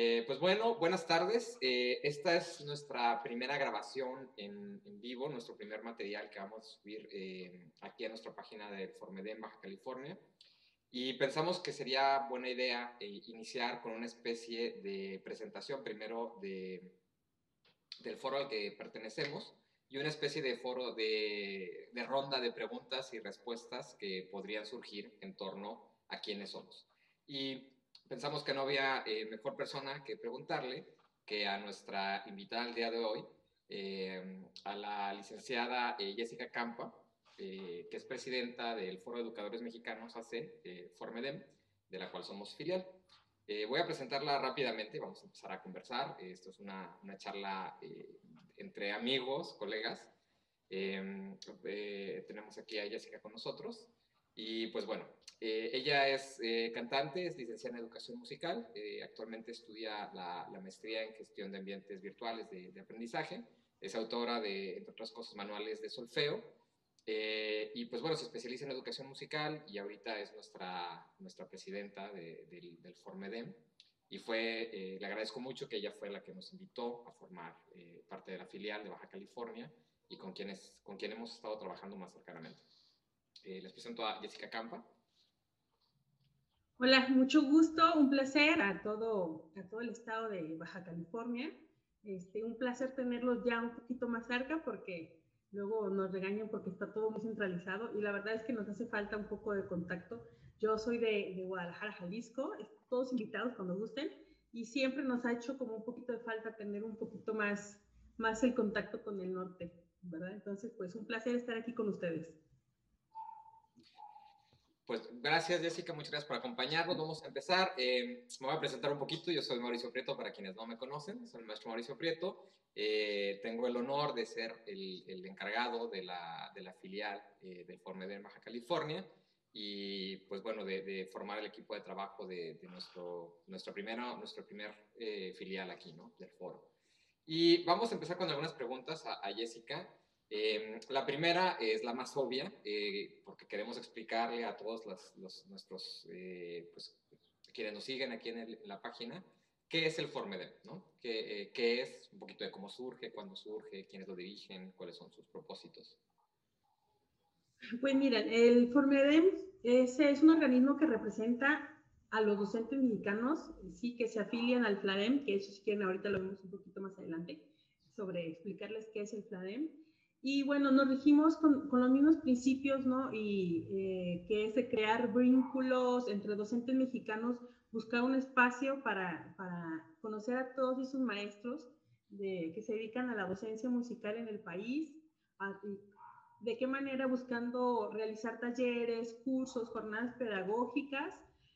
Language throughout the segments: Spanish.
Eh, pues bueno, buenas tardes. Eh, esta es nuestra primera grabación en, vivo, nuestro primer material que vamos a subir eh, aquí a nuestra página de Formedem Baja California. Y pensamos que sería buena idea iniciar con una especie de presentación primero de, del foro al que pertenecemos y una especie de foro de, de ronda de preguntas y respuestas que podrían surgir en torno a quiénes somos. Y pensamos que no había eh, mejor persona que preguntarle que a nuestra invitada el día de hoy, eh, a la licenciada eh, Jessica Campa, que es presidenta del Foro de Educadores Mexicanos AC, Formedem, de la cual somos filial. voy a presentarla rápidamente, vamos a empezar a conversar. Esto es una, una charla entre amigos, colegas. tenemos aquí a Jessica con nosotros. Y pues bueno, eh, ella es eh, cantante, es licenciada en educación musical, eh, actualmente estudia la, maestría en gestión de ambientes virtuales de, aprendizaje, es autora de, entre otras cosas, manuales de solfeo, y pues bueno, se especializa en educación musical y ahorita es nuestra, nuestra presidenta del, del Formedem. Y fue, le agradezco mucho que ella fue la que nos invitó a formar parte de la filial de Baja California y con, quienes, con quien hemos estado trabajando más cercanamente. Les presento a Jessica Campa. Hola, mucho gusto, un placer a todo, a todo el estado de Baja California. Este, un placer tenerlos ya un poquito más cerca porque luego nos regañan porque está todo muy centralizado y la verdad es que nos hace falta un poco de contacto. Yo soy de, de Guadalajara, Jalisco, todos invitados cuando gusten y siempre nos ha hecho como un poquito de falta tener un poquito más, más el contacto con el norte, ¿verdad? Entonces, pues un placer estar aquí con ustedes. Pues gracias Jessica, muchas gracias por acompañarnos. Vamos a empezar. Eh, me voy a presentar un poquito. Yo soy Mauricio Prieto, para quienes no me conocen. Soy el maestro Mauricio Prieto. Eh, tengo el honor de ser el, el encargado de la, de la filial eh, del Formedem Baja California y pues bueno, de, de, formar el equipo de trabajo de, de nuestro, nuestro, primero, nuestro primer eh, filial aquí, ¿no? Del foro. Y vamos a empezar con algunas preguntas a, a Jessica. Em, la primera es la más obvia, eh, porque queremos explicarle a todos los, nuestros, eh, pues, quienes nos siguen aquí en, la página, qué es el Formedem, ¿no? ¿Qué, ¿Qué, es? Un poquito de cómo surge, cuándo surge, quiénes lo dirigen, cuáles son sus propósitos. Pues miren, el Formedem es, es un organismo que representa a los docentes mexicanos, sí, que se afilian al FLADEM, que eso si quieren ahorita lo vemos un poquito más adelante, sobre explicarles qué es el FLADEM. Y bueno, nos regimos con, con los mismos principios, ¿no? Y eh, que es de crear vínculos entre docentes mexicanos, buscar un espacio para, para conocer a todos esos maestros de, que se dedican a la docencia musical en el país, de qué manera buscando realizar talleres, cursos, jornadas pedagógicas.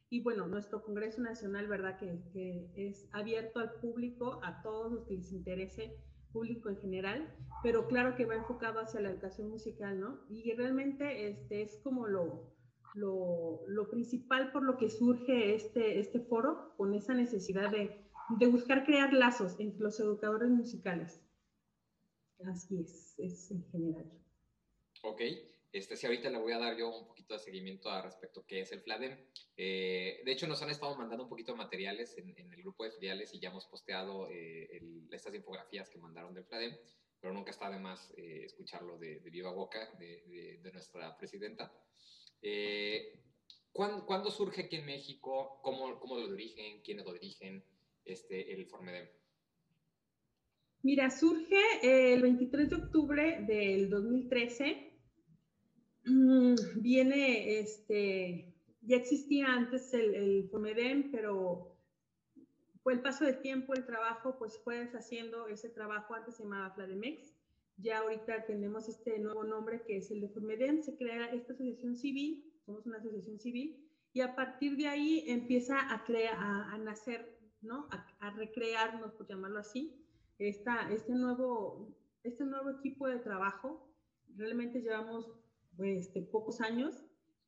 Y bueno, nuestro Congreso Nacional, ¿verdad? Que, que es abierto al público, a todos los que les interese público en general, pero claro que va enfocado hacia la educación musical, ¿no? Y realmente este es como lo, lo, principal por lo que surge este, este foro, con esa necesidad de, de buscar crear lazos entre los educadores musicales. Así es, es en general. Ok. Este, sí, ahorita le voy a dar yo un poquito de seguimiento a respecto a qué es el FLADEM. Eh, de hecho, nos han estado mandando un poquito de materiales en, el grupo de filiales y ya hemos posteado eh, estas infografías que mandaron del FLADEM, pero nunca está de más eh, escucharlo de, viva boca de, nuestra presidenta. ¿cuándo, surge aquí en México? ¿Cómo, cómo lo dirigen? ¿Quiénes lo dirigen? Este, el Formedem. Mira, surge el 23 de octubre del 2013 Mm, viene, este, ya existía antes el, el Comedem, pero fue el paso del tiempo, el trabajo, pues fue deshaciendo ese trabajo, antes se llamaba Flademex, ya ahorita tenemos este nuevo nombre que es el de Formedem, se crea esta asociación civil, somos una asociación civil, y a partir de ahí empieza a, crear, a, nacer, ¿no? A, a, recrearnos, por llamarlo así, esta, este, nuevo, este nuevo equipo de trabajo. Realmente llevamos este, pocos años,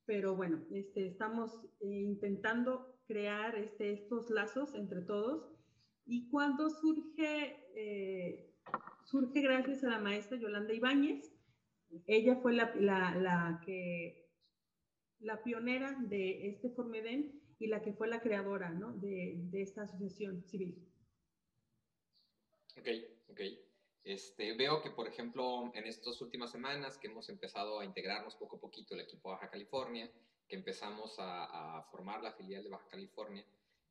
pero bueno, este, estamos eh, intentando crear este, estos lazos entre todos. Y cuando surge, eh, surge gracias a la maestra Yolanda Ibáñez, ella fue la, que, la pionera de este Formedem y la que fue la creadora ¿no? de, de, esta asociación civil. Ok, ok. Este, veo que, por ejemplo, en estas últimas semanas que hemos empezado a integrarnos poco a poquito el equipo Baja California, que empezamos a, a formar la filial de Baja California,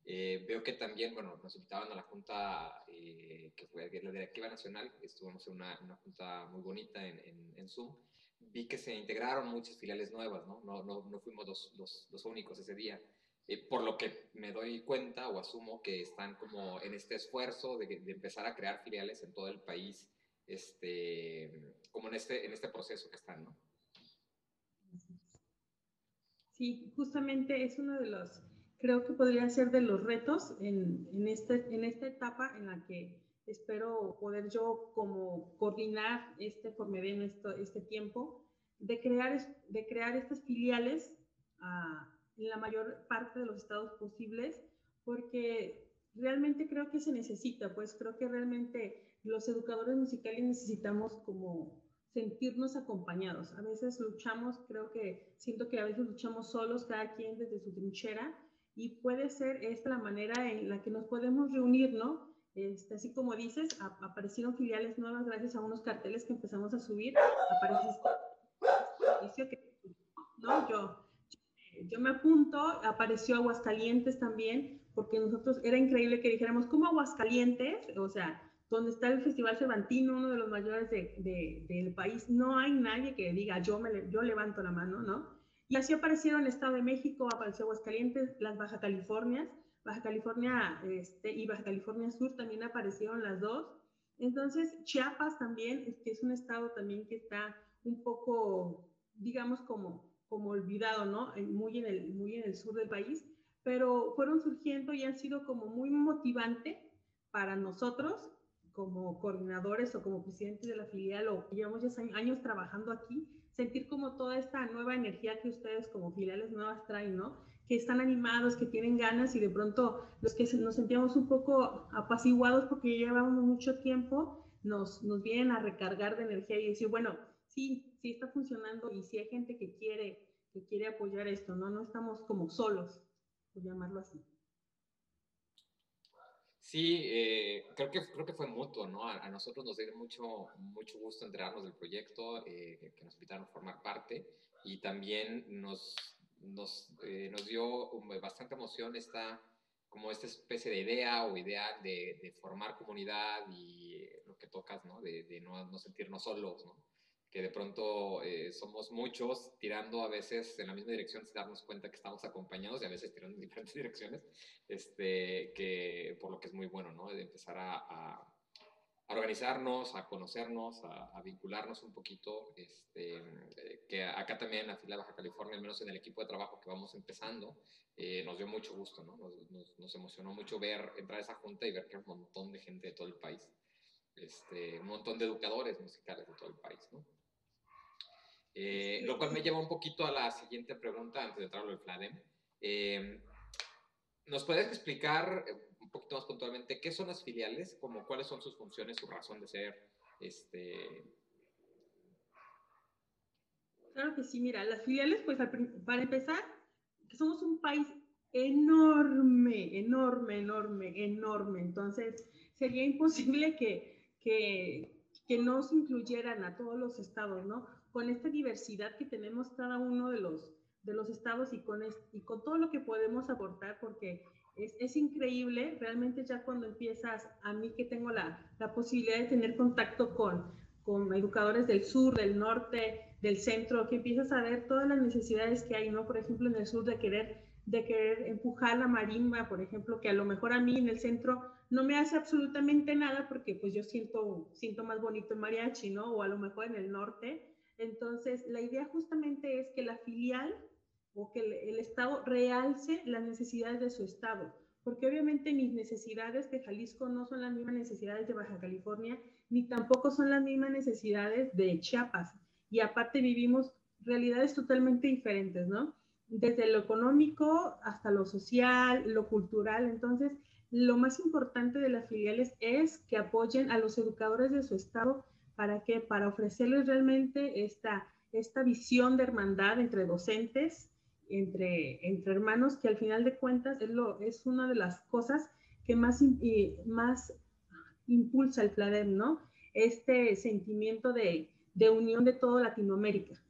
eh, veo que también, bueno, nos invitaban a la junta eh, que fue la directiva nacional, estuvimos en una, una junta muy bonita en, en, en, Zoom, vi que se integraron muchas filiales nuevas, ¿no? No, no, no fuimos los, los, los, únicos ese día, eh, por lo que me doy cuenta o asumo que están como en este esfuerzo de, de, empezar a crear filiales en todo el país, este, como en este, en este proceso que están, ¿no? Sí, justamente es uno de los creo que podría ser de los retos en, en, este, en esta etapa en la que espero poder yo como coordinar este Formedem este, este tiempo, de crear, de crear estas filiales uh, en la mayor parte de los estados posibles, porque realmente creo que se necesita, pues creo que realmente los educadores musicales necesitamos como sentirnos acompañados. A veces luchamos, creo que siento que a veces luchamos solos, cada quien desde su trinchera, y puede ser esta la manera en la que nos podemos reunir, ¿no? Este, así como dices, aparecieron filiales nuevas gracias a unos carteles que empezamos a subir. Apareció que, ¿no? Yo, yo me apunto, apareció Aguascalientes también, porque nosotros era increíble que dijéramos, ¿cómo Aguascalientes? O sea, donde está el Festival Cervantino, uno de los mayores de, de, del país, no hay nadie que diga, yo, me, yo levanto la mano, ¿no? Y así aparecieron el Estado de México, apareció Aguascalientes, las Baja Californias, Baja California este, y Baja California Sur también aparecieron las dos. Entonces, Chiapas también, que es un estado también que está un poco, digamos, como, como olvidado, ¿no? Muy en, el, muy en el sur del país, pero fueron surgiendo y han sido como muy motivante para nosotros como coordinadores o como presidentes de la filial o llevamos ya años trabajando aquí, sentir como toda esta nueva energía que ustedes como filiales nuevas traen, ¿no? Que están animados, que tienen ganas y de pronto los que nos sentíamos un poco apaciguados porque llevábamos mucho tiempo, nos, nos vienen a recargar de energía y decir, bueno, sí, sí está funcionando y sí hay gente que quiere, que quiere apoyar esto, ¿no? No estamos como solos, por llamarlo así. Sí, eh, creo, que, creo que fue mutuo, ¿no? A, a, nosotros nos dio mucho, mucho gusto enterarnos del proyecto, eh, que nos invitaron a formar parte y también nos, nos, eh, nos dio bastante emoción esta, como esta especie de idea o ideal de, de formar comunidad y lo que tocas, ¿no? De, de no, no sentirnos solos, ¿no? Que de pronto eh, somos muchos tirando a veces en la misma dirección sin darnos cuenta que estamos acompañados y a veces tirando en diferentes direcciones, este, que por lo que es muy bueno, ¿no? De empezar a, a, a organizarnos, a conocernos, a, a, vincularnos un poquito, este, eh, que acá también en la fila Baja California, al menos en el equipo de trabajo que vamos empezando, eh, nos dio mucho gusto, ¿no? Nos, nos, nos, emocionó mucho ver, entrar a esa junta y ver que hay un montón de gente de todo el país, este, un montón de educadores musicales de todo el país, ¿no? Eh, lo cual me lleva un poquito a la siguiente pregunta antes de entrar al FLADEM. Eh, ¿Nos puedes explicar eh, un poquito más puntualmente qué son las filiales, como cuáles son sus funciones, su razón de ser? Este... Claro que sí, mira, las filiales, pues para empezar, somos un país enorme, enorme, enorme, enorme. Entonces, sería imposible que, que, que no se incluyeran a todos los estados, ¿no? Con esta diversidad que tenemos cada uno de los, de los estados y con, y con todo lo que podemos aportar, porque es, es, increíble, realmente ya cuando empiezas, a mí que tengo la, la posibilidad de tener contacto con, con educadores del sur, del norte, del centro, que empiezas a ver todas las necesidades que hay, ¿no? Por ejemplo, en el sur de querer, de querer empujar la marimba, por ejemplo, que a lo mejor a mí en el centro no me hace absolutamente nada porque pues yo siento, siento más bonito el mariachi, ¿no? O a lo mejor en el norte entonces, la idea justamente es que la filial o que el, Estado realce las necesidades de su Estado, porque obviamente mis necesidades de Jalisco no son las mismas necesidades de Baja California, ni tampoco son las mismas necesidades de Chiapas. Y aparte vivimos realidades totalmente diferentes, ¿no? Desde lo económico hasta lo social, lo cultural. Entonces, lo más importante de las filiales es que apoyen a los educadores de su estado ¿Para qué? Para ofrecerles realmente esta, esta visión de hermandad entre docentes entre, entre hermanos que al final de cuentas es, lo, es una de las cosas que más, más impulsa el FLADEM, ¿no? Este sentimiento de, de unión de toda Latinoamérica,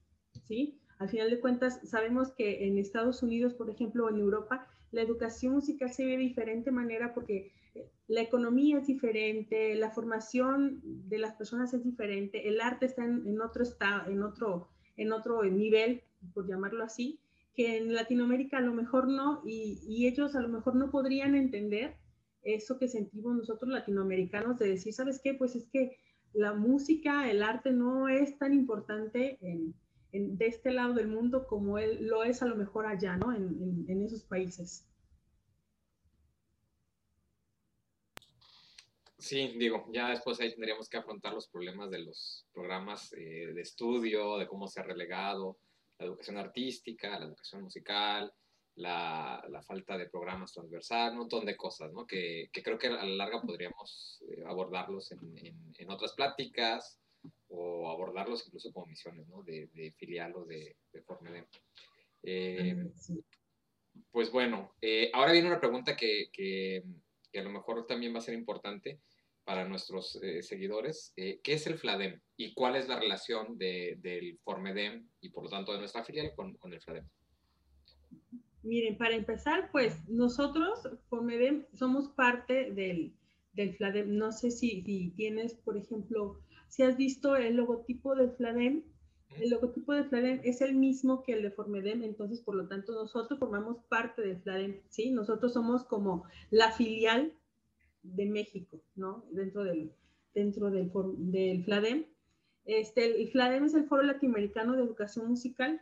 ¿sí? Al final de cuentas, sabemos que en Estados Unidos, por ejemplo, o en Europa, la educación musical se ve de diferente manera porque eh, la economía es diferente, la formación de las personas es diferente, el arte está en, otro estado, en otro, en otro nivel, por llamarlo así, que en Latinoamérica a lo mejor no, y, y ellos a lo mejor no podrían entender eso que sentimos nosotros latinoamericanos de decir, ¿sabes qué? Pues es que la música, el arte no es tan importante en, de este lado del mundo como él lo es a lo mejor allá, ¿no? En, en, esos países. Sí, digo, ya después ahí tendríamos que afrontar los problemas de los programas eh, de estudio, de cómo se ha relegado la educación artística, la educación musical, la, la falta de programas transversales, un montón de cosas, ¿no? Que, que creo que a la larga podríamos eh, abordarlos en, en, otras pláticas, o abordarlos incluso como misiones, ¿no? De, de filial o de, de Formedem. Eh, pues bueno, eh, ahora viene una pregunta que, que, que, a lo mejor también va a ser importante para nuestros eh, seguidores. ¿Qué es el FLADEM y cuál es la relación de, del Formedem y por lo tanto de nuestra filial con, con el FLADEM? Miren, para empezar, pues nosotros, Formedem, somos parte del, del FLADEM. No sé si, si tienes, por ejemplo, si has visto el logotipo de Fladem, el logotipo de Fladem es el mismo que el de Formedem, entonces por lo tanto nosotros formamos parte de Fladem, ¿sí? Nosotros somos como la filial de México, ¿no? Dentro del, dentro del, del FLADEM. Este, el FLADEM es el Foro Latinoamericano de Educación Musical.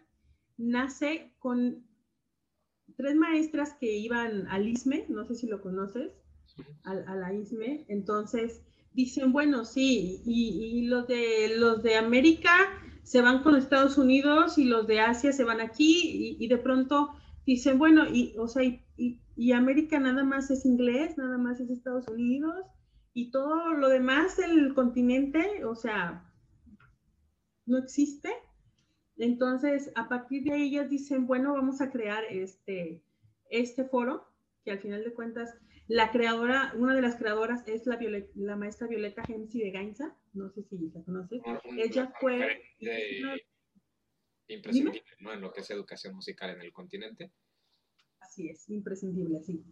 Nace con tres maestras que iban al ISME, no sé si lo conoces, a, a la ISME. Entonces, dicen, bueno, sí, y, los, de, los de América se van con Estados Unidos y los de Asia se van aquí y, de pronto dicen, bueno, y, o sea, y, América nada más es inglés, nada más es Estados Unidos y todo lo demás del continente, o sea, no existe. Entonces, a partir de ellas dicen, bueno, vamos a crear este, este foro, que al final de cuentas la creadora, una de las creadoras es la, la maestra Violeta Gemsi de Gainza, no sé si la conoces. Ella fue... Imprescindible, ¿no? En lo que es educación musical en el continente. Así es, imprescindible, sí,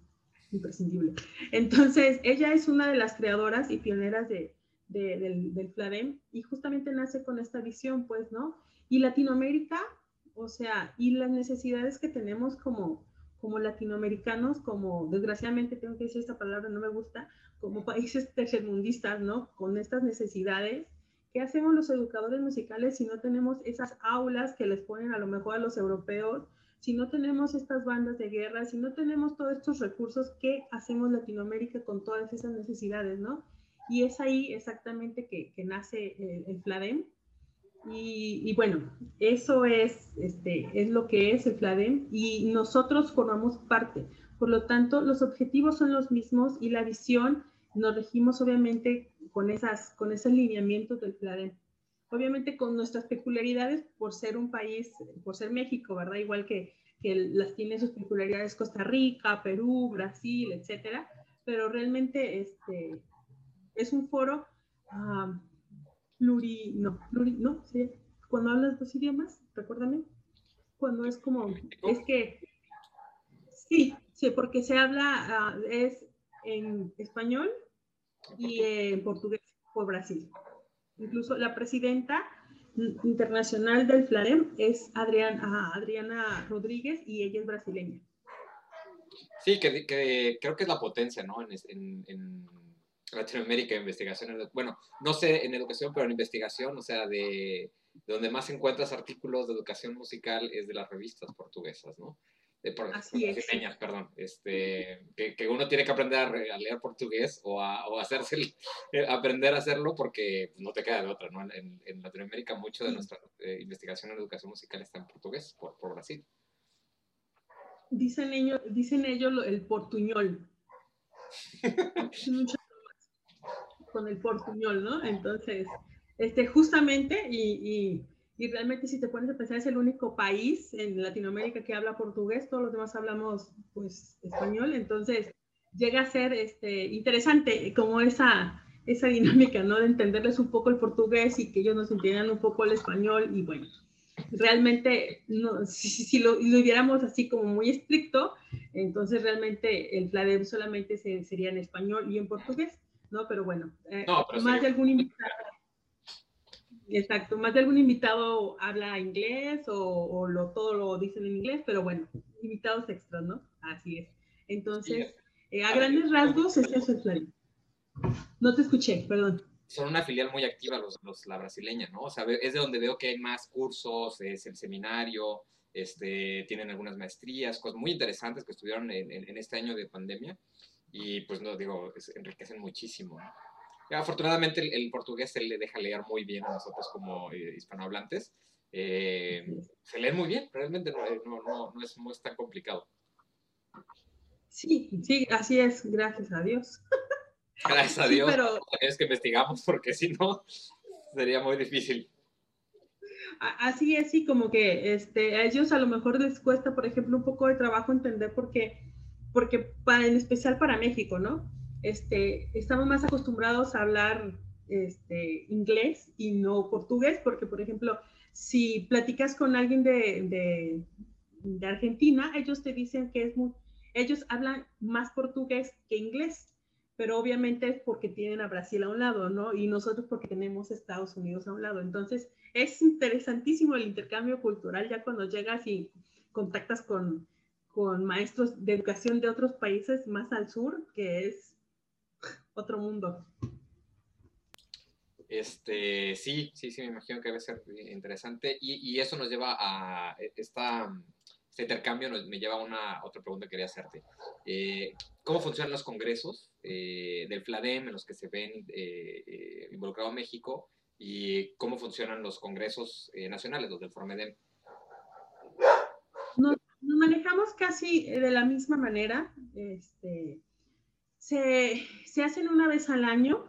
imprescindible. Entonces, ella es una de las creadoras y pioneras de, del, del FLADEM y justamente nace con esta visión, pues, ¿no? Y Latinoamérica, o sea, y las necesidades que tenemos como, como latinoamericanos, como desgraciadamente tengo que decir esta palabra, no me gusta, como países tercermundistas, ¿no? Con estas necesidades, ¿qué hacemos los educadores musicales si no tenemos esas aulas que les ponen a lo mejor a los europeos? Si no tenemos estas bandas de guerra, si no tenemos todos estos recursos, ¿qué hacemos Latinoamérica con todas esas necesidades, no? Y es ahí exactamente que, que nace el, el FLADEM, y, bueno, eso es, este, es lo que es el FLADEM y nosotros formamos parte. Por lo tanto, los objetivos son los mismos y la visión nos regimos obviamente con, esas, con esos lineamientos del FLADEM. Obviamente con nuestras peculiaridades por ser un país, por ser México, ¿verdad? Igual que, que las tiene sus peculiaridades Costa Rica, Perú, Brasil, etcétera. Pero realmente este, es un foro uh, pluri, no, pluri, no, sí. Cuando hablas dos idiomas, recuérdame. Cuando es como, es que, sí, sí, porque se habla, uh, es en español y en portugués por Brasil. Incluso la presidenta internacional del FLAREM es Adriana, Adriana Rodríguez y ella es brasileña. Sí, que, que, creo que es la potencia, ¿no? En, en Latinoamérica, investigación, bueno, no sé en educación, pero en investigación, o sea, de, donde más encuentras artículos de educación musical es de las revistas portuguesas, ¿no? De, por, Así es. perdón, este, que, que, uno tiene que aprender a, leer portugués o a, o hacerse, eh, aprender a hacerlo porque no te queda de otra, ¿no? En, en Latinoamérica mucho de nuestra eh, investigación en educación musical está en portugués, por, por Brasil. Dicen ellos, dicen ellos el portuñol. con el portuñol, ¿no? Entonces, este, justamente, y, y realmente si te pones a pensar es el único país en Latinoamérica que habla portugués, todos los demás hablamos pues español, entonces llega a ser este, interesante como esa, esa dinámica, ¿no? De entenderles un poco el portugués y que ellos nos entiendan un poco el español y bueno, realmente no, si, lo, lo, viéramos así como muy estricto, entonces realmente el FLADEM solamente sería en español y en portugués, ¿no? Pero bueno, eh, más de algún invitado. Exacto, más de algún invitado habla inglés o, lo, todo lo dicen en inglés, pero bueno, invitados extras, ¿no? Así es. Entonces, eh, a grandes rasgos, es eso el FLADEM. No te escuché, perdón son una filial muy activa los, los, la brasileña, ¿no? O sea, es de donde veo que hay más cursos, es el seminario, este, tienen algunas maestrías, cosas muy interesantes que estudiaron en, en, este año de pandemia y pues no digo, enriquecen muchísimo. Afortunadamente el, portugués se le deja leer muy bien a nosotros como eh, hispanohablantes. Eh, se lee muy bien, realmente no, eh, no, no, no, es, no es tan complicado. Sí, sí, así es, gracias a Dios. Gracias a Dios. pero... Es que investigamos porque si no sería muy difícil. Así es, sí, como que este, a ellos a lo mejor les cuesta, por ejemplo, un poco de trabajo entender por qué, porque para, en especial para México, ¿no? Este, estamos más acostumbrados a hablar este, inglés y no portugués, porque, por ejemplo, si platicas con alguien de, de, de Argentina, ellos te dicen que es muy, ellos hablan más portugués que inglés pero obviamente es porque tienen a Brasil a un lado, ¿no? Y nosotros porque tenemos Estados Unidos a un lado. Entonces, es interesantísimo el intercambio cultural ya cuando llegas y contactas con, con maestros de educación de otros países más al sur, que es otro mundo. Este, sí, sí, sí, me imagino que debe ser interesante. Y, y eso nos lleva a esta este intercambio me lleva a una otra pregunta que quería hacerte. Eh, ¿Cómo funcionan los congresos eh, del FLADEM en los que se ven eh, involucrado México y cómo funcionan los congresos nacionales, los del FORMEDEM? Nos, manejamos casi de la misma manera. Este, se, se hacen una vez al año.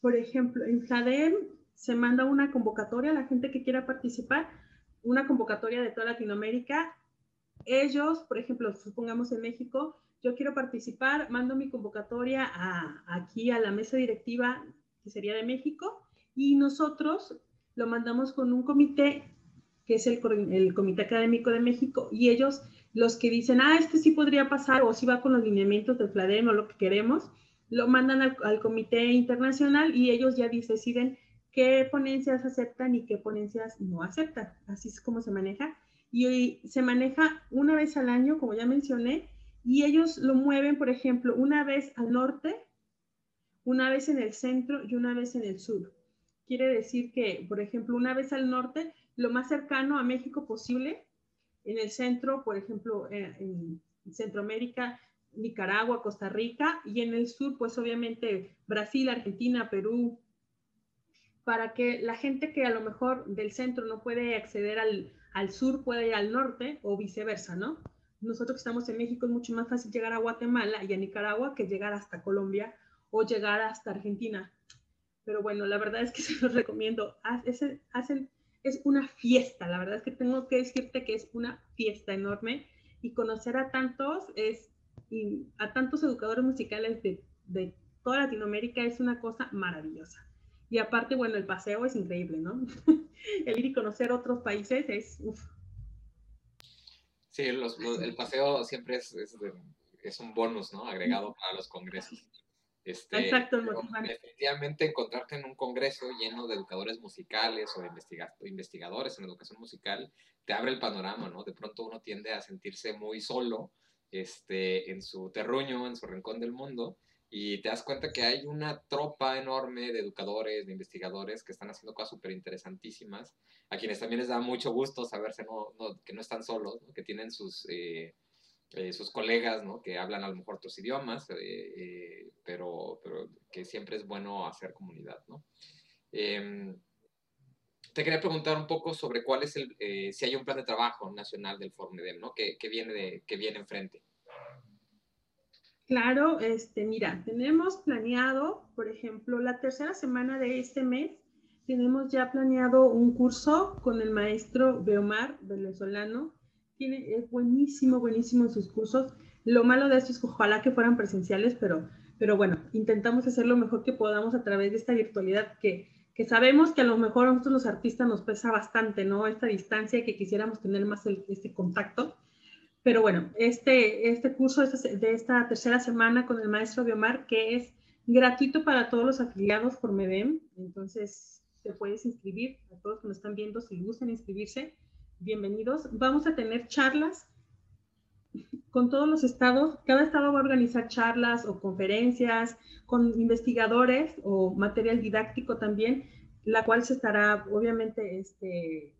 Por ejemplo, en FLADEM se manda una convocatoria a la gente que quiera participar, una convocatoria de toda Latinoamérica ellos, por ejemplo, supongamos en México, yo quiero participar, mando mi convocatoria aquí a la mesa directiva que sería de México y nosotros lo mandamos con un comité que es el, Comité Académico de México, y ellos, los que dicen, ah, este sí podría pasar, o si va con los lineamientos del FLADEM o lo que queremos, lo mandan al, al, Comité Internacional y ellos ya deciden qué ponencias aceptan y qué ponencias no aceptan. Así es como se maneja y se maneja una vez al año, como ya mencioné, y ellos lo mueven, por ejemplo, una vez al norte, una vez en el centro y una vez en el sur. Quiere decir que, por ejemplo, una vez al norte, lo más cercano a México posible, en el centro, por ejemplo, eh, en Centroamérica, Nicaragua, Costa Rica, y en el sur, pues obviamente Brasil, Argentina, Perú, para que la gente que a lo mejor del centro no puede acceder al, al sur puede ir al norte o viceversa, ¿no? Nosotros que estamos en México es mucho más fácil llegar a Guatemala y a Nicaragua que llegar hasta Colombia o llegar hasta Argentina. Pero bueno, la verdad es que se los recomiendo. Hacen, es una fiesta, la verdad es que tengo que decirte que es una fiesta enorme y conocer a tantos, es, a tantos educadores musicales de, de toda Latinoamérica es una cosa maravillosa. Y aparte, bueno, el paseo es increíble, ¿no? el ir y conocer otros países es... Sí, el paseo siempre es, es, un bonus, ¿no? Agregado para los congresos. Este, Exacto, definitivamente encontrarte en un congreso lleno de educadores musicales o investigadores en educación musical te abre el panorama, ¿no? De pronto uno tiende a sentirse muy solo este, en su terruño, en su rincón del mundo, y te das cuenta que hay una tropa enorme de educadores, de investigadores que están haciendo cosas súper interesantísimas, a quienes también les da mucho gusto saberse que no están solos, que tienen sus, eh, eh, sus colegas ¿no? que hablan a lo mejor otros idiomas, eh, pero, pero, que siempre es bueno hacer comunidad. ¿no? Em, te quería preguntar un poco sobre cuál es el, si hay un plan de trabajo nacional del FORMEDEM, ¿no? que, que, viene de, que viene enfrente. Claro, este, mira, tenemos planeado, por ejemplo, la tercera semana de este mes, tenemos ya planeado un curso con el maestro Beomar, venezolano. Es buenísimo, buenísimo en sus cursos. Lo malo de esto es que ojalá que fueran presenciales, pero, pero bueno, intentamos hacer lo mejor que podamos a través de esta virtualidad que, que sabemos que a lo mejor a nosotros los artistas nos pesa bastante, ¿no? Esta distancia y que quisiéramos tener más este contacto. Pero bueno, este, este curso de esta tercera semana con el maestro Biomar, que es gratuito para todos los afiliados por MEDEM, entonces te puedes inscribir, a todos que nos están viendo, si gustan inscribirse, bienvenidos. Vamos a tener charlas con todos los estados, cada estado va a organizar charlas o conferencias con investigadores o material didáctico también, la cual se estará obviamente este,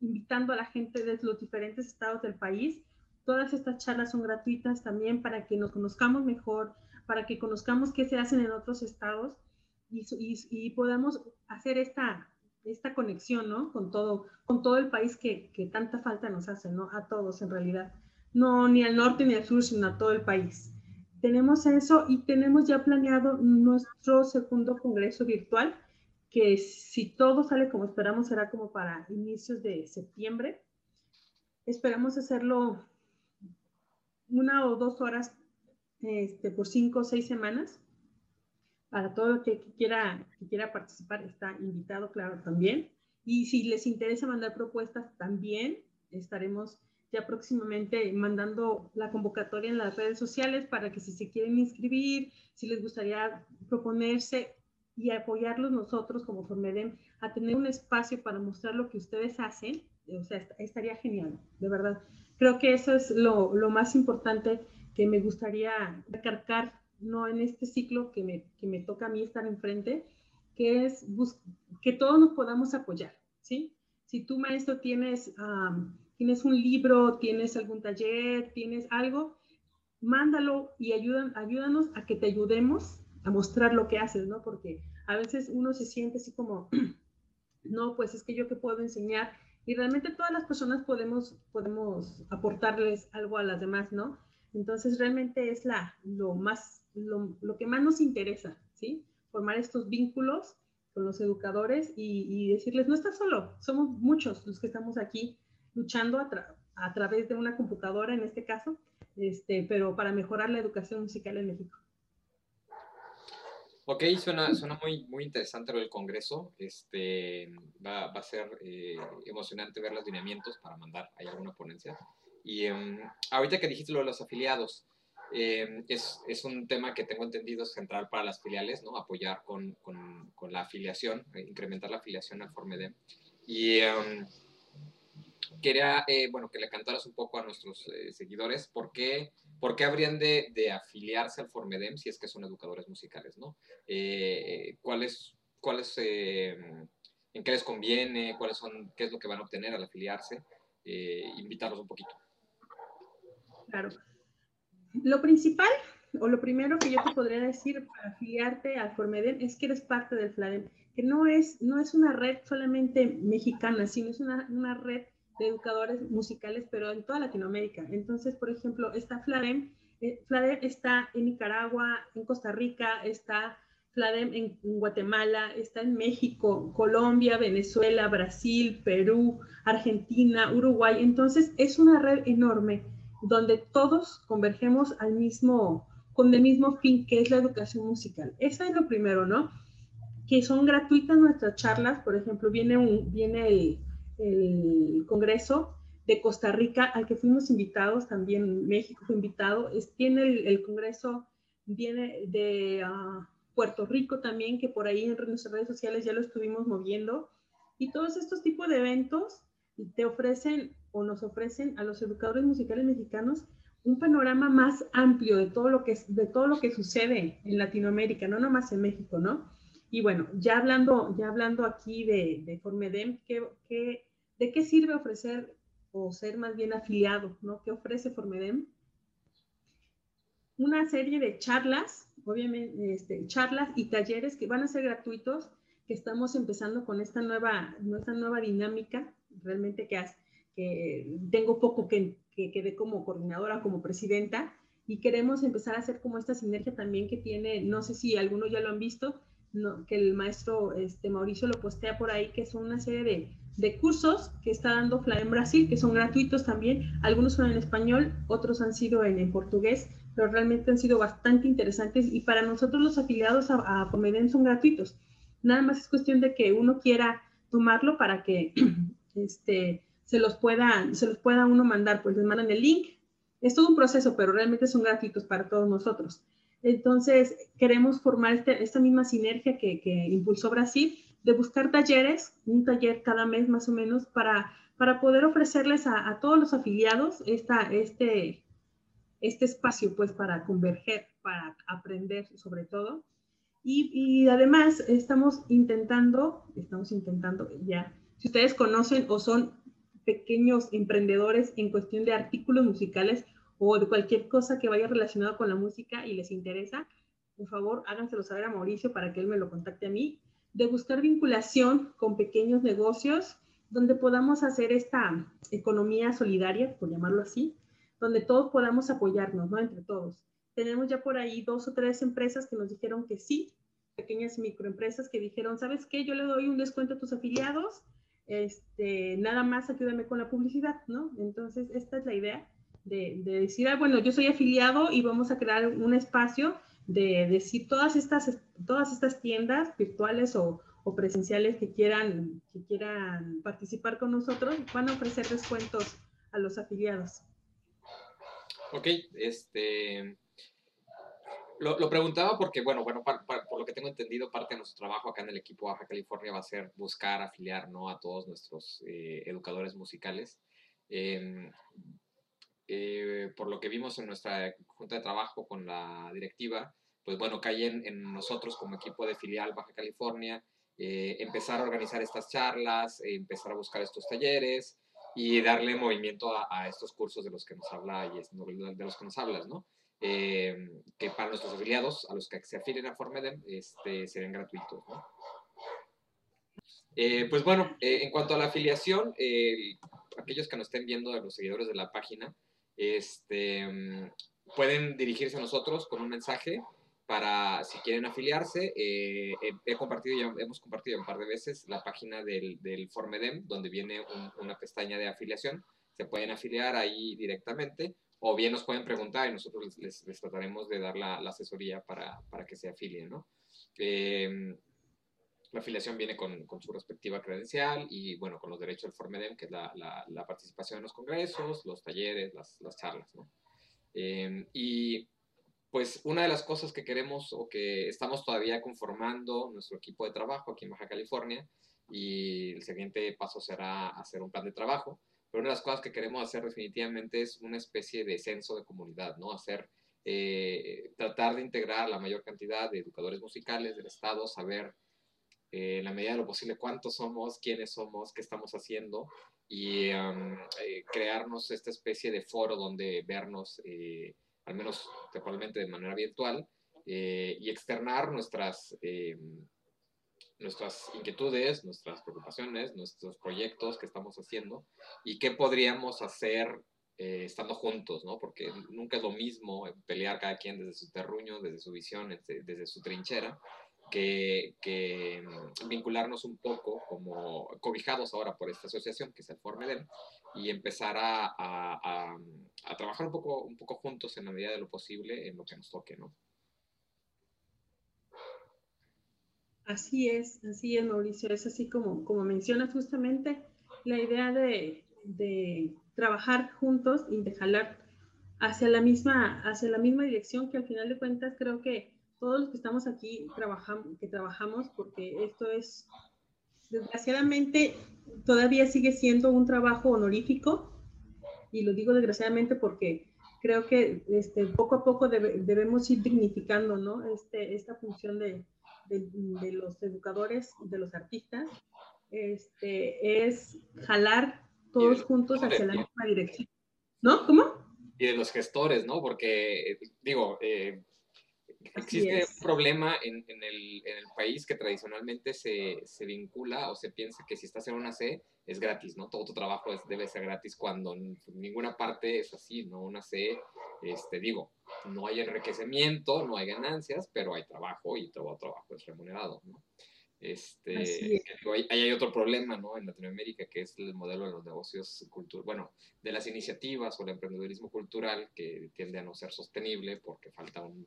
invitando a la gente de los diferentes estados del país. Todas estas charlas son gratuitas también para que nos conozcamos mejor, para que conozcamos qué se hacen en otros estados y, y, podamos hacer esta, esta conexión, ¿no? Con todo, con todo el país que, que tanta falta nos hace, ¿no? A todos en realidad no ni al norte ni al sur, sino a todo el país. Tenemos eso y tenemos ya planeado nuestro segundo congreso virtual, que si todo sale como esperamos será como para inicios de septiembre. Esperamos hacerlo una o dos horas este, por cinco o seis semanas. Para todo el que quiera, que quiera participar está invitado, claro, también. Y si les interesa mandar propuestas, también estaremos ya próximamente mandando la convocatoria en las redes sociales para que si se quieren inscribir, si les gustaría proponerse y apoyarlos nosotros como Formedem a tener un espacio para mostrar lo que ustedes hacen, o sea, estaría genial, de verdad. Creo que eso es lo, lo más importante que me gustaría recargar, no en este ciclo que me, que me toca a mí estar enfrente, que es que todos nos podamos apoyar, ¿sí? Si tú, maestro, tienes tienes un libro, tienes algún taller, tienes algo, mándalo y ayudan, ayúdanos a que te ayudemos a mostrar lo que haces, ¿no? Porque a veces uno se siente así como, no, pues es que yo qué puedo enseñar y realmente todas las personas podemos, podemos aportarles algo a las demás, ¿no? Entonces realmente es la, lo, más, lo, lo que más nos interesa, ¿sí? Formar estos vínculos con los educadores y, y decirles, no estás solo, somos muchos los que estamos aquí luchando a, través de una computadora en este caso, este, pero para mejorar la educación musical en México. Ok, suena, suena muy, muy interesante lo del Congreso. Este, va, va a ser eh, emocionante ver los lineamientos para mandar ahí alguna ponencia. Y em, ahorita que dijiste lo de los afiliados, em, es, es, un tema que tengo entendido central para las filiales, ¿no? Apoyar con, con, con la afiliación, eh, incrementar la afiliación al Formedem. Y em, quería, eh, bueno, que le cantaras un poco a nuestros eh, seguidores por qué, por qué habrían de, de, afiliarse al Formedem si es que son educadores musicales, ¿no? Eh, ¿Cuáles, cuáles en qué les conviene, cuáles son, qué es lo que van a obtener al afiliarse? invitarlos un poquito. Claro. Lo principal o lo primero que yo te podría decir para afiliarte al Formedem es que eres parte del FLADEM, que no es, no es una red solamente mexicana, sino es una, una red de educadores musicales, pero en toda Latinoamérica. Entonces, por ejemplo, está Fladem, eh, Fladem está en Nicaragua, en Costa Rica, está Fladem en, Guatemala, está en México, Colombia, Venezuela, Brasil, Perú, Argentina, Uruguay. Entonces, es una red enorme donde todos convergemos al mismo, con el mismo fin, que es la educación musical. Eso es lo primero, ¿no? Que son gratuitas nuestras charlas, por ejemplo, viene, viene el el Congreso de Costa Rica, al que fuimos invitados, también México fue invitado, es, tiene el, Congreso, viene de ah, Puerto Rico también, que por ahí en nuestras redes sociales ya lo estuvimos moviendo, y todos estos tipos de eventos te ofrecen o nos ofrecen a los educadores musicales mexicanos un panorama más amplio de todo lo que, de todo lo que sucede en Latinoamérica, no nomás en México, ¿no? Y bueno, ya hablando, ya hablando aquí de, de Formedem, ¿qué, qué, ¿De qué sirve ofrecer o ser más bien afiliado? ¿no? ¿Qué ofrece Formedem? Una serie de charlas, obviamente, este, charlas y talleres que van a ser gratuitos, que estamos empezando con esta nueva, nuestra nueva dinámica, realmente que, que tengo poco que, que como coordinadora, como presidenta, y queremos empezar a hacer como esta sinergia también que tiene, no sé si algunos ya lo han visto, que el maestro este, Mauricio lo postea por ahí, que son una serie de, de cursos que está dando FLA en Brasil, que son gratuitos también. Algunos son en español, otros han sido en, en portugués, pero realmente han sido bastante interesantes y para nosotros los afiliados a, a son gratuitos. Nada más es cuestión de que uno quiera tomarlo para que este, se, los pueda, se los pueda uno mandar, pues les mandan el link. Es todo un proceso, pero realmente son gratuitos para todos nosotros. Entonces, queremos formar este, esta misma sinergia que, que, impulsó Brasil, de buscar talleres, un taller cada mes más o menos, para, para poder ofrecerles a, a todos los afiliados esta, este, este espacio, pues, para converger, para aprender sobre todo. Y, y además, estamos intentando, estamos intentando ya, si ustedes conocen o son pequeños emprendedores en cuestión de artículos musicales o de cualquier cosa que vaya relacionado con la música y les interesa, por favor háganselo saber a Mauricio para que él me lo contacte a mí, de buscar vinculación con pequeños negocios donde podamos hacer esta economía solidaria, por llamarlo así, donde todos podamos apoyarnos, ¿no? Entre todos. Tenemos ya por ahí dos o tres empresas que nos dijeron que sí, pequeñas microempresas que dijeron, ¿sabes qué? Yo le doy un descuento a tus afiliados, este, nada más ayúdame con la publicidad, ¿no? Entonces, esta es la idea de, decir, ah, bueno, yo soy afiliado y vamos a crear un espacio de decir todas estas, todas estas tiendas virtuales o, presenciales que quieran, que quieran participar con nosotros, van a ofrecer descuentos a los afiliados. Ok, este... Lo, preguntaba porque, bueno, bueno por lo que tengo entendido, parte de nuestro trabajo acá en el equipo Baja California va a ser buscar afiliar ¿no? a todos nuestros eh, educadores musicales. Em, eh, por lo que vimos en nuestra junta de trabajo con la directiva, pues bueno, cae en, nosotros como equipo de filial Baja California, eh, empezar a organizar estas charlas, eh, empezar a buscar estos talleres y darle movimiento a, estos cursos de los que nos habla y de los que nos hablas, ¿no? Que para nuestros afiliados, a los que se afilien a Formedem, este, serán gratuitos, ¿no? pues bueno, en cuanto a la afiliación, aquellos que nos estén viendo los seguidores de la página, este, mm, pueden dirigirse a nosotros con un mensaje para si quieren afiliarse. Eh, he, compartido, ya, hemos compartido un par de veces la página del, del Formedem, donde viene una pestaña de afiliación. Se pueden afiliar ahí directamente o bien nos pueden preguntar y nosotros les, les, trataremos de dar la, asesoría para, para, que se afilien, ¿no? Em, la afiliación viene con, con, su respectiva credencial y, bueno, con los derechos del Formedem, que es la, la, participación en los congresos, los talleres, las, las charlas, ¿no? Em, y, pues, una de las cosas que queremos o que estamos todavía conformando nuestro equipo de trabajo aquí en Baja California y el siguiente paso será hacer un plan de trabajo, pero una de las cosas que queremos hacer definitivamente es una especie de censo de comunidad, ¿no? Hacer... Eh, tratar de integrar la mayor cantidad de educadores musicales del Estado, saber eh, en la medida de lo posible cuántos somos, quiénes somos, qué estamos haciendo y eh, crearnos esta especie de foro donde vernos, eh, al menos probablemente de manera virtual, y externar nuestras, nuestras inquietudes, nuestras preocupaciones, nuestros proyectos que estamos haciendo y qué podríamos hacer estando juntos, ¿no? Porque nunca es lo mismo pelear cada quien desde su terruño, desde su visión, desde su trinchera, que, mm, vincularnos un poco como cobijados ahora por esta asociación que es el Formedem y empezar a, a, a, trabajar un poco, un poco juntos en la medida de lo posible en lo que nos toque, ¿no? Así es, así es, Mauricio. Es así como, como mencionas justamente la idea de, trabajar juntos y de jalar hacia la misma, hacia la misma dirección que al final de cuentas creo que todos los que estamos aquí trabajamos, que trabajamos, porque esto es, desgraciadamente, todavía sigue siendo un trabajo honorífico, y lo digo desgraciadamente porque creo que este, poco a poco debemos ir dignificando ¿no? este, esta función de, de, los educadores, de los artistas, este, es jalar todos juntos hacia la misma dirección. ¿No? ¿Cómo? Y de los gestores, ¿no? Porque, digo, eh, existe un problema en, el, país que tradicionalmente se, vincula o se piensa que si estás en una C es gratis, ¿no? Todo tu trabajo debe ser gratis cuando en ninguna parte es así, ¿no? Una C, este, digo, no hay enriquecimiento, no hay ganancias, pero hay trabajo y todo trabajo es remunerado, ¿no? Este, ahí hay otro problema ¿no? en Latinoamérica que es el modelo de los negocios culturales, bueno, de las iniciativas o el emprendedurismo cultural que tiende a no ser sostenible porque falta un,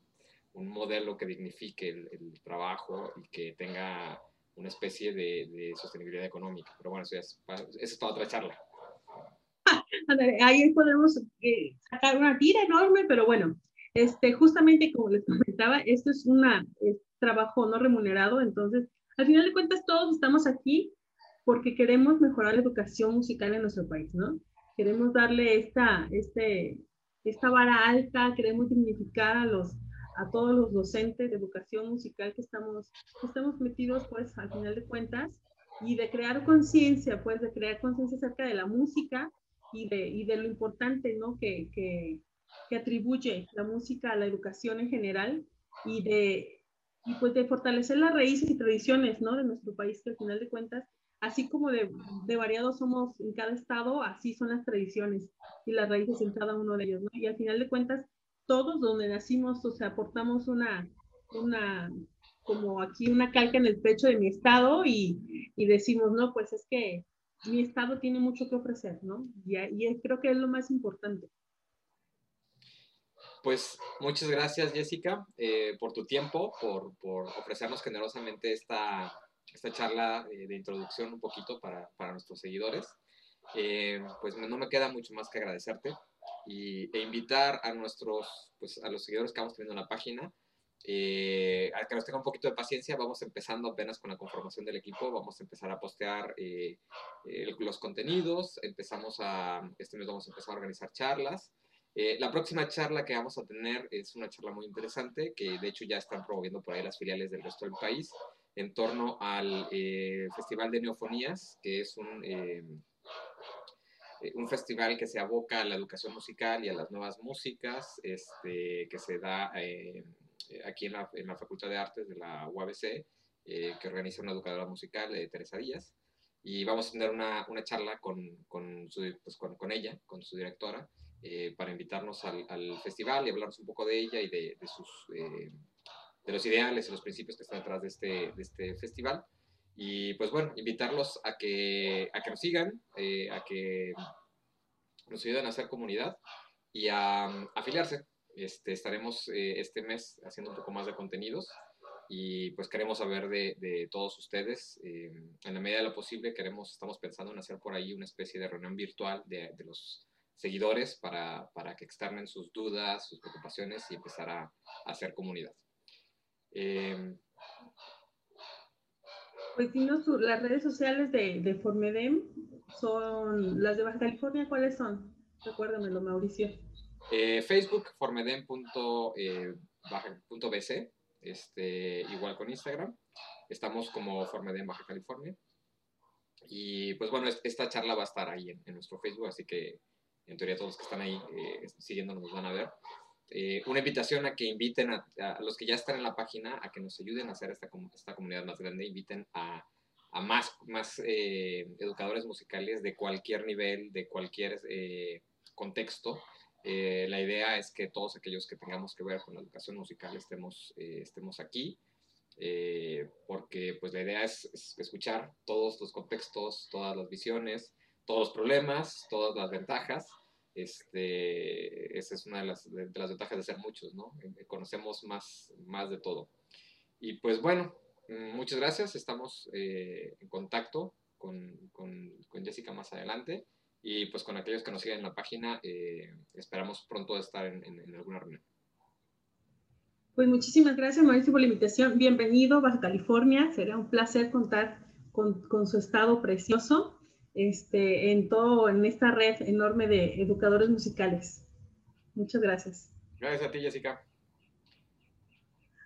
un modelo que dignifique el, trabajo y que tenga una especie de, sostenibilidad económica. Pero bueno, eso, es, eso es otra charla. ahí podemos eh, sacar una tira enorme, pero bueno, este, justamente como les comentaba, esto es un trabajo no remunerado, entonces al final de cuentas, todos estamos aquí porque queremos mejorar la educación musical en nuestro país, ¿no? Queremos darle esta, este, esta vara alta, queremos dignificar a, los, a todos los docentes de educación musical que estamos, estamos metidos, pues, al final de cuentas, y de crear conciencia, pues, de crear conciencia acerca de la música y de, y de lo importante, ¿no? Que, que, que atribuye la música a la educación en general y de pues de fortalecer las raíces y tradiciones, ¿no? De nuestro país, que al final de cuentas, así como de, de variados somos en cada estado, así son las tradiciones y las raíces en cada uno de ellos, ¿no? Y al final de cuentas, todos donde nacimos, o sea, aportamos una, una, como aquí una calca en el pecho de mi estado y, y decimos, no, pues es que mi estado tiene mucho que ofrecer, ¿no? Y, y creo que es lo más importante. Pues muchas gracias, Jessica, eh, por tu tiempo, por, por, ofrecernos generosamente esta, esta charla eh, de introducción un poquito para, para nuestros seguidores. Eh, pues no me queda mucho más que agradecerte y, e invitar a nuestros, pues a los seguidores que vamos teniendo en la página, a que nos tengan un poquito de paciencia, vamos empezando apenas con la conformación del equipo, vamos a empezar a postear los contenidos, empezamos a, este mes vamos a empezar a organizar charlas, eh, la próxima charla que vamos a tener es una charla muy interesante que de hecho ya están promoviendo por ahí las filiales del resto del país en torno al eh, Festival de Neofonías, que es un, eh, un festival que se aboca a la educación musical y a las nuevas músicas, este, que se da aquí en la, en la, Facultad de Artes de la UABC, que organiza una educadora musical, Teresa Díaz. Y vamos a tener una, una charla con, con, su, pues, con, ella, con su directora, eh, para invitarnos al, al, festival y hablarnos un poco de ella y de, de sus, eh, de los ideales y los principios que están detrás de este, de este festival. Y pues bueno, invitarlos a que, a que nos sigan, eh, a que nos ayuden a hacer comunidad y a, afiliarse. Este, estaremos este mes haciendo un poco más de contenidos y pues queremos saber de, de todos ustedes. en la medida de lo posible queremos, estamos pensando en hacer por ahí una especie de reunión virtual de, los seguidores para, para, que externen sus dudas, sus preocupaciones y empezar a, hacer comunidad. Eh, pues dinos, las redes sociales de, de, Formedem son las de Baja California, ¿cuáles son? Recuérdamelo, Mauricio. Eh, Facebook, formedem.bc, eh, este, igual con Instagram. Estamos como Formedem Baja California. Y pues bueno, esta charla va a estar ahí en, nuestro Facebook, así que en teoría todos los que están ahí eh, siguiéndonos nos van a ver. Eh, una invitación a que inviten a, los que ya están en la página a que nos ayuden a hacer esta, esta comunidad más grande, inviten a, más, más eh, educadores musicales de cualquier nivel, de cualquier eh, contexto. la idea es que todos aquellos que tengamos que ver con la educación musical estemos, estemos aquí. porque pues la idea es escuchar todos los contextos, todas las visiones, todos los problemas, todas las ventajas. Este, esa es una de las, de, las ventajas de ser muchos, ¿no? Eh, conocemos más, más de todo. Y pues bueno, mm, muchas gracias. Estamos eh, en contacto con, con, con, Jessica más adelante. Y pues con aquellos que nos siguen en la página, eh, esperamos pronto estar en, en, alguna reunión. Pues muchísimas gracias, Mauricio, por la invitación. Bienvenido, Baja California. Será un placer contar con, con su estado precioso este, en todo, en esta red enorme de educadores musicales. Muchas gracias. Gracias a ti, Jessica.